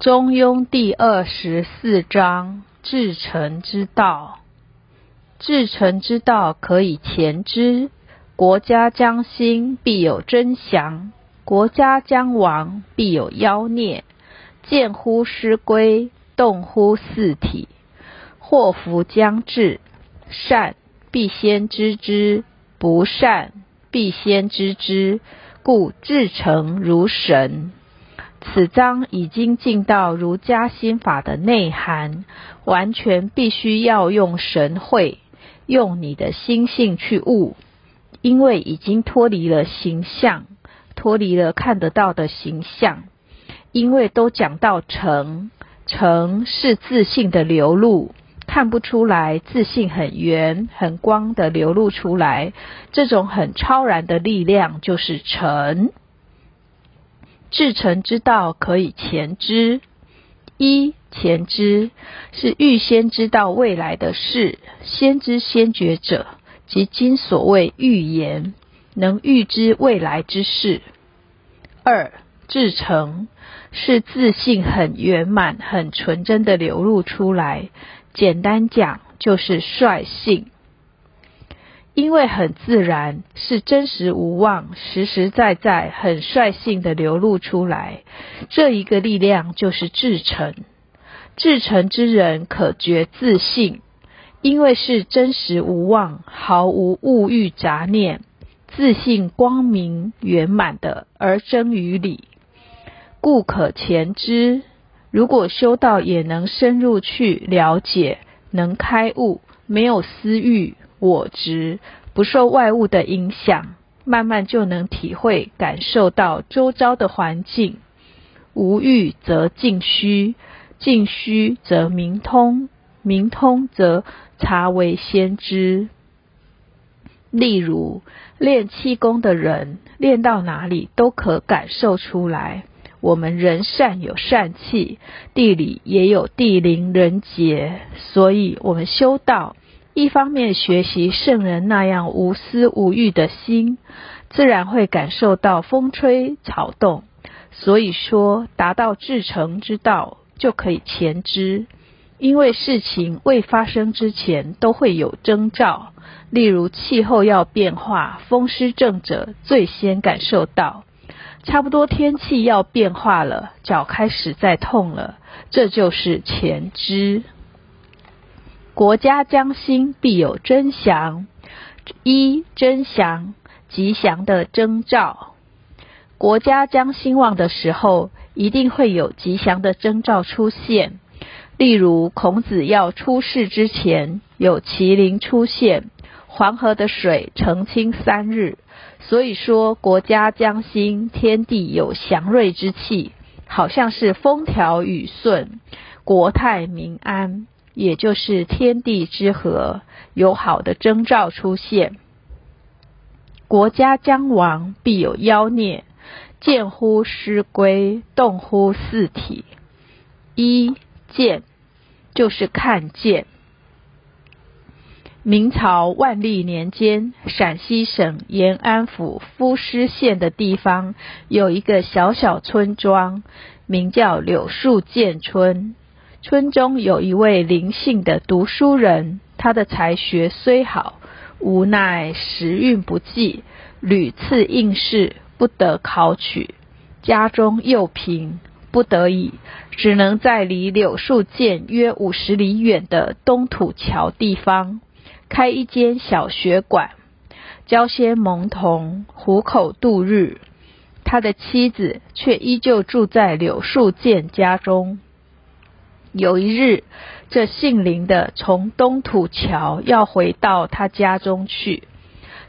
中庸第二十四章：至诚之道。至诚之道，可以前之。国家将兴，必有征祥；国家将亡，必有妖孽。见乎师归，动乎四体。祸福将至，善必先知之，不善必先知之。故至诚如神。此章已经进到儒家心法的内涵，完全必须要用神会，用你的心性去悟，因为已经脱离了形象，脱离了看得到的形象，因为都讲到诚，诚是自信的流露，看不出来自信很圆很光的流露出来，这种很超然的力量就是诚。至诚之道可以前知，一前知是预先知道未来的事，先知先觉者，即今所谓预言，能预知未来之事。二至诚是自信很圆满、很纯真的流露出来，简单讲就是率性。因为很自然，是真实无妄、实实在在、很率性的流露出来。这一个力量就是至诚。至诚之人可觉自信，因为是真实无妄、毫无物欲杂念、自信光明圆满的而真于理，故可前知。如果修道也能深入去了解，能开悟，没有私欲。我执不受外物的影响，慢慢就能体会感受到周遭的环境。无欲则静虚，静虚则明通，明通则察为先知。例如练气功的人，练到哪里都可感受出来。我们人善有善气，地里也有地灵人杰，所以我们修道。一方面学习圣人那样无私无欲的心，自然会感受到风吹草动。所以说，达到至诚之道，就可以前知。因为事情未发生之前，都会有征兆。例如气候要变化，风湿症者最先感受到，差不多天气要变化了，脚开始在痛了，这就是前知。国家将兴，必有征祥。一征祥，吉祥的征兆。国家将兴旺的时候，一定会有吉祥的征兆出现。例如，孔子要出世之前，有麒麟出现，黄河的水澄清三日。所以说，国家将兴，天地有祥瑞之气，好像是风调雨顺，国泰民安。也就是天地之和，有好的征兆出现。国家将亡，必有妖孽。见乎师归，动乎四体。一见就是看见。明朝万历年间，陕西省延安府夫师县的地方有一个小小村庄，名叫柳树涧村。村中有一位灵性的读书人，他的才学虽好，无奈时运不济，屡次应试不得考取，家中又贫，不得已只能在离柳树涧约五十里远的东土桥地方开一间小学馆，教些蒙童糊口度日。他的妻子却依旧住在柳树涧家中。有一日，这姓林的从东土桥要回到他家中去，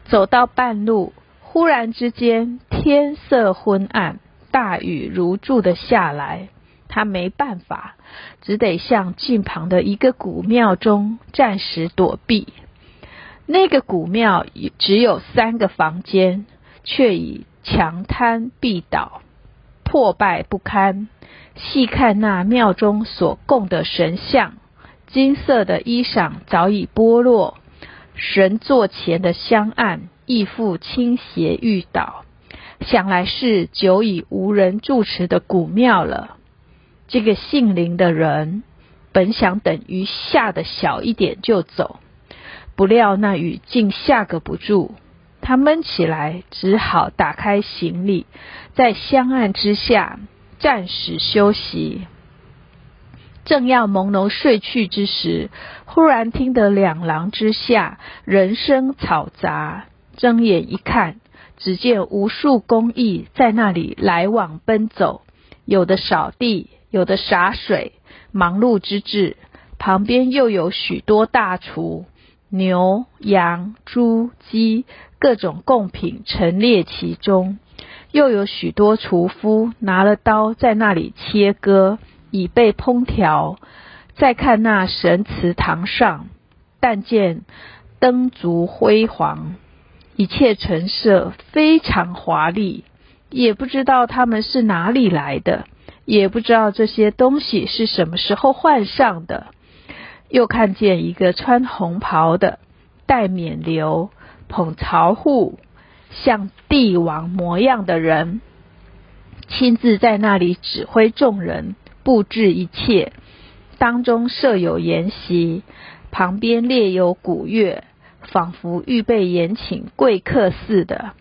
走到半路，忽然之间天色昏暗，大雨如注的下来，他没办法，只得向近旁的一个古庙中暂时躲避。那个古庙只有三个房间，却已墙瘫壁倒，破败不堪。细看那庙中所供的神像，金色的衣裳早已剥落，神座前的香案亦复倾斜欲倒，想来是久已无人住持的古庙了。这个姓林的人本想等雨下的小一点就走，不料那雨竟下个不住，他闷起来，只好打开行李，在香案之下暂时休息。正要朦胧睡去之时，忽然听得两廊之下人声嘈杂，睁眼一看，只见无数工艺在那里来往奔走，有的扫地，有的洒水，忙碌之至。旁边又有许多大厨，牛、羊、猪、鸡各种贡品陈列其中，又有许多厨夫拿了刀在那里切割。已被烹调。再看那神祠堂上，但见灯烛辉煌，一切陈设非常华丽，也不知道他们是哪里来的，也不知道这些东西是什么时候换上的。又看见一个穿红袍的，戴冕旒，捧朝户，像帝王模样的人，亲自在那里指挥众人。布置一切，当中设有筵席，旁边列有鼓乐，仿佛预备宴请贵客似的。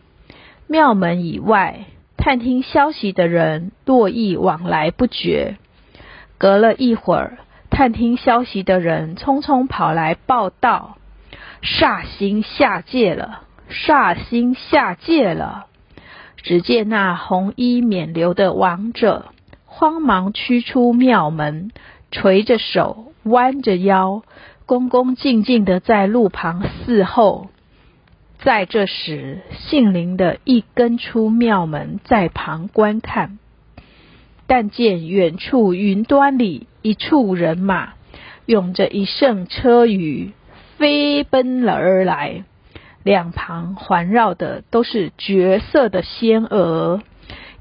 庙门以外，探听消息的人络绎往来不绝。隔了一会儿，探听消息的人匆匆跑来报道：煞星下界了，煞星下界了。只见那红衣冕旒的王者。慌忙驱出庙门，垂着手，弯着腰，恭恭敬敬的在路旁伺候。在这时，姓林的一跟出庙门，在旁观看。但见远处云端里一处人马，拥着一乘车舆，飞奔了而来。两旁环绕的都是绝色的仙娥，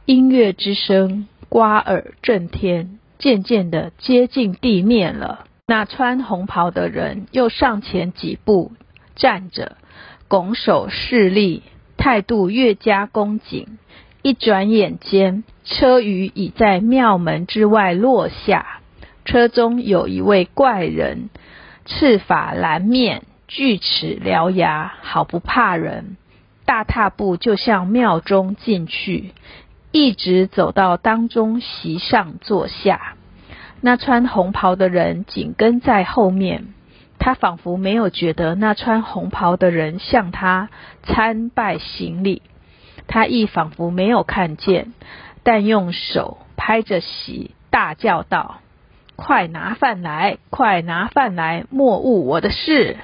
音乐之声。刮耳震天，渐渐的接近地面了。那穿红袍的人又上前几步，站着，拱手示例，态度越加恭谨。一转眼间，车舆已在庙门之外落下。车中有一位怪人，赤发蓝面，锯齿獠牙，好不怕人，大踏步就向庙中进去。一直走到当中席上坐下，那穿红袍的人紧跟在后面。他仿佛没有觉得那穿红袍的人向他参拜行礼，他亦仿佛没有看见，但用手拍着席，大叫道：“快拿饭来！快拿饭来！莫误我的事！”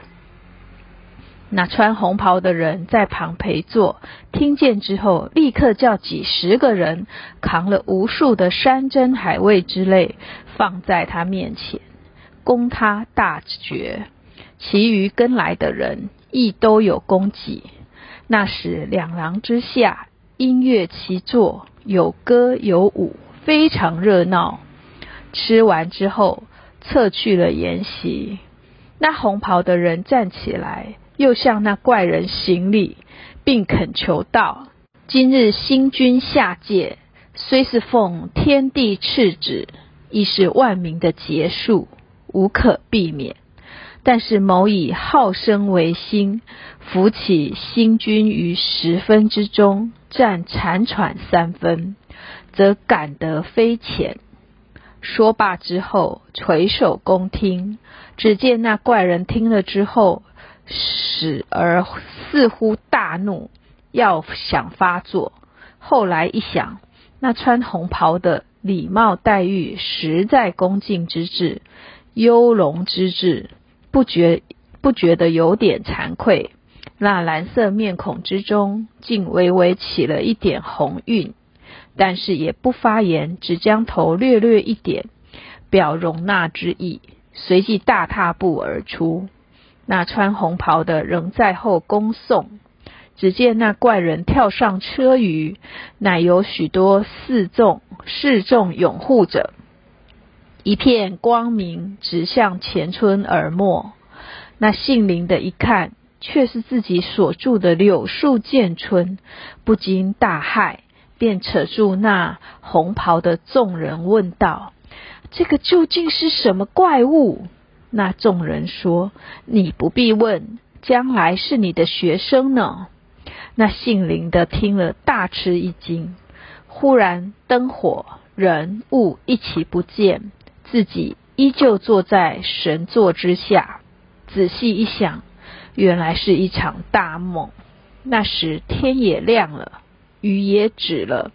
那穿红袍的人在旁陪坐，听见之后，立刻叫几十个人扛了无数的山珍海味之类，放在他面前，供他大爵。其余跟来的人亦都有供给。那时两廊之下，音乐齐作，有歌有舞，非常热闹。吃完之后，撤去了筵席。那红袍的人站起来。又向那怪人行礼，并恳求道：“今日新君下界，虽是奉天地敕旨，亦是万民的结束，无可避免。但是某以好生为心，扶起新君于十分之中，占残喘三分，则感得非浅。”说罢之后，垂首恭听。只见那怪人听了之后。使而似乎大怒，要想发作。后来一想，那穿红袍的礼貌待遇实在恭敬之至，优容之至，不觉不觉得有点惭愧。那蓝色面孔之中，竟微微起了一点红晕，但是也不发言，只将头略略一点，表容纳之意，随即大踏步而出。那穿红袍的仍在后恭送，只见那怪人跳上车舆，乃有许多四众侍众拥护着，一片光明直向前村而没。那姓林的一看，却是自己所住的柳树见村，不禁大骇，便扯住那红袍的众人问道：“这个究竟是什么怪物？那众人说：“你不必问，将来是你的学生呢。”那姓林的听了，大吃一惊。忽然灯火人物一起不见，自己依旧坐在神座之下。仔细一想，原来是一场大梦。那时天也亮了，雨也止了，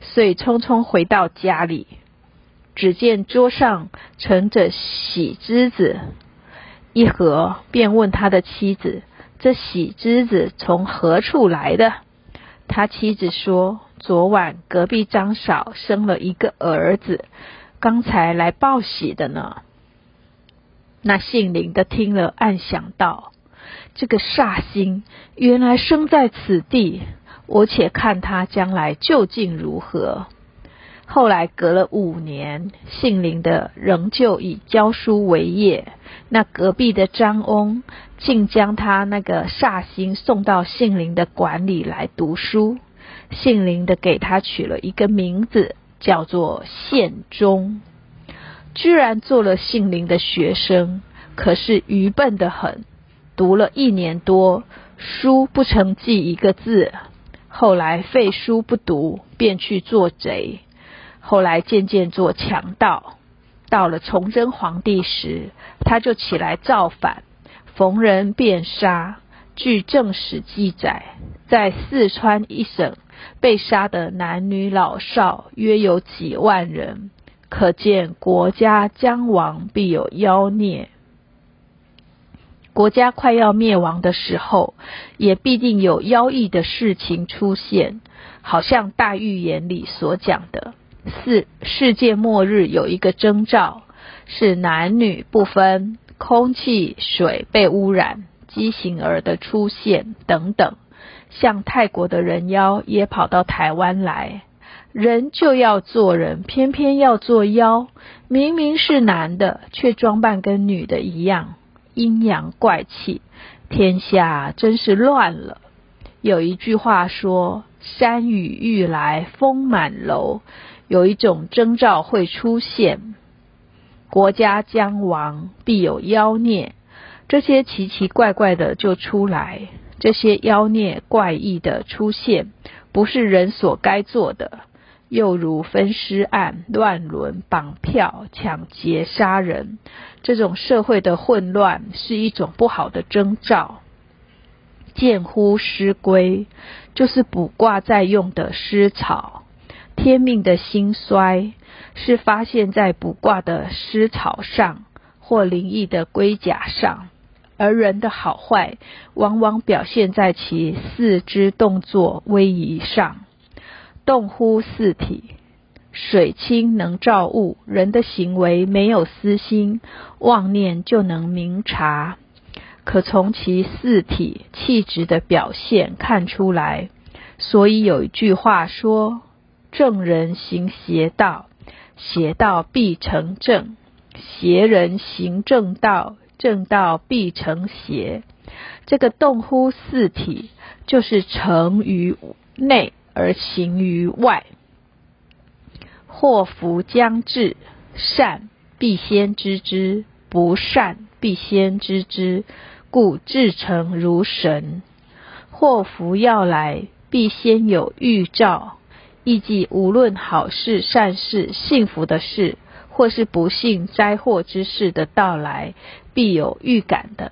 遂匆匆回到家里。只见桌上盛着喜栀子一盒，便问他的妻子：“这喜栀子从何处来的？”他妻子说：“昨晚隔壁张嫂生了一个儿子，刚才来报喜的呢。”那姓林的听了，暗想道：“这个煞星原来生在此地，我且看他将来究竟如何。”后来隔了五年，姓林的仍旧以教书为业。那隔壁的张翁竟将他那个煞星送到姓林的馆里来读书。姓林的给他取了一个名字，叫做宪忠。居然做了姓林的学生，可是愚笨的很，读了一年多书不成记一个字。后来废书不读，便去做贼。后来渐渐做强盗，到了崇祯皇帝时，他就起来造反，逢人便杀。据正史记载，在四川一省被杀的男女老少约有几万人，可见国家将亡必有妖孽。国家快要灭亡的时候，也必定有妖异的事情出现，好像大预言里所讲的。四世界末日有一个征兆，是男女不分，空气、水被污染，畸形儿的出现等等。像泰国的人妖也跑到台湾来，人就要做人，偏偏要做妖。明明是男的，却装扮跟女的一样，阴阳怪气，天下真是乱了。有一句话说：“山雨欲来风满楼。”有一种征兆会出现，国家将亡，必有妖孽。这些奇奇怪怪的就出来，这些妖孽怪异的出现，不是人所该做的。又如分尸案、乱伦、绑票、抢劫、杀人，这种社会的混乱是一种不好的征兆。见乎尸龟，就是卜卦在用的尸草。天命的兴衰是发现在卜卦的尸草上或灵异的龟甲上，而人的好坏往往表现在其四肢动作威仪上。动乎四体，水清能照物，人的行为没有私心妄念就能明察，可从其四体气质的表现看出来。所以有一句话说。正人行邪道，邪道必成正；邪人行正道，正道必成邪。这个动乎四体，就是成于内而行于外。祸福将至，善必先知之，不善必先知之，故至诚如神。祸福要来，必先有预兆。亦即无论好事、善事、幸福的事，或是不幸灾祸之事的到来，必有预感的。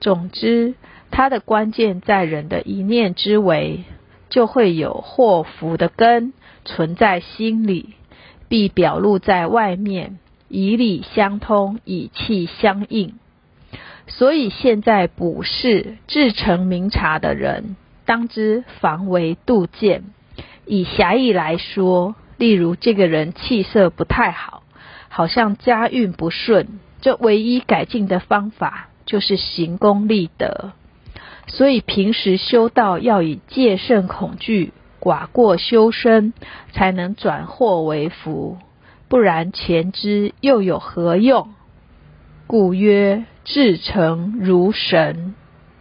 总之，它的关键在人的一念之为，就会有祸福的根存在心里，必表露在外面，以理相通，以气相应。所以现在卜筮至诚明察的人，当知防微杜渐。以狭义来说，例如这个人气色不太好，好像家运不顺，这唯一改进的方法就是行功立德。所以平时修道要以戒慎恐惧、寡过修身，才能转祸为福，不然前知又有何用？故曰至诚如神。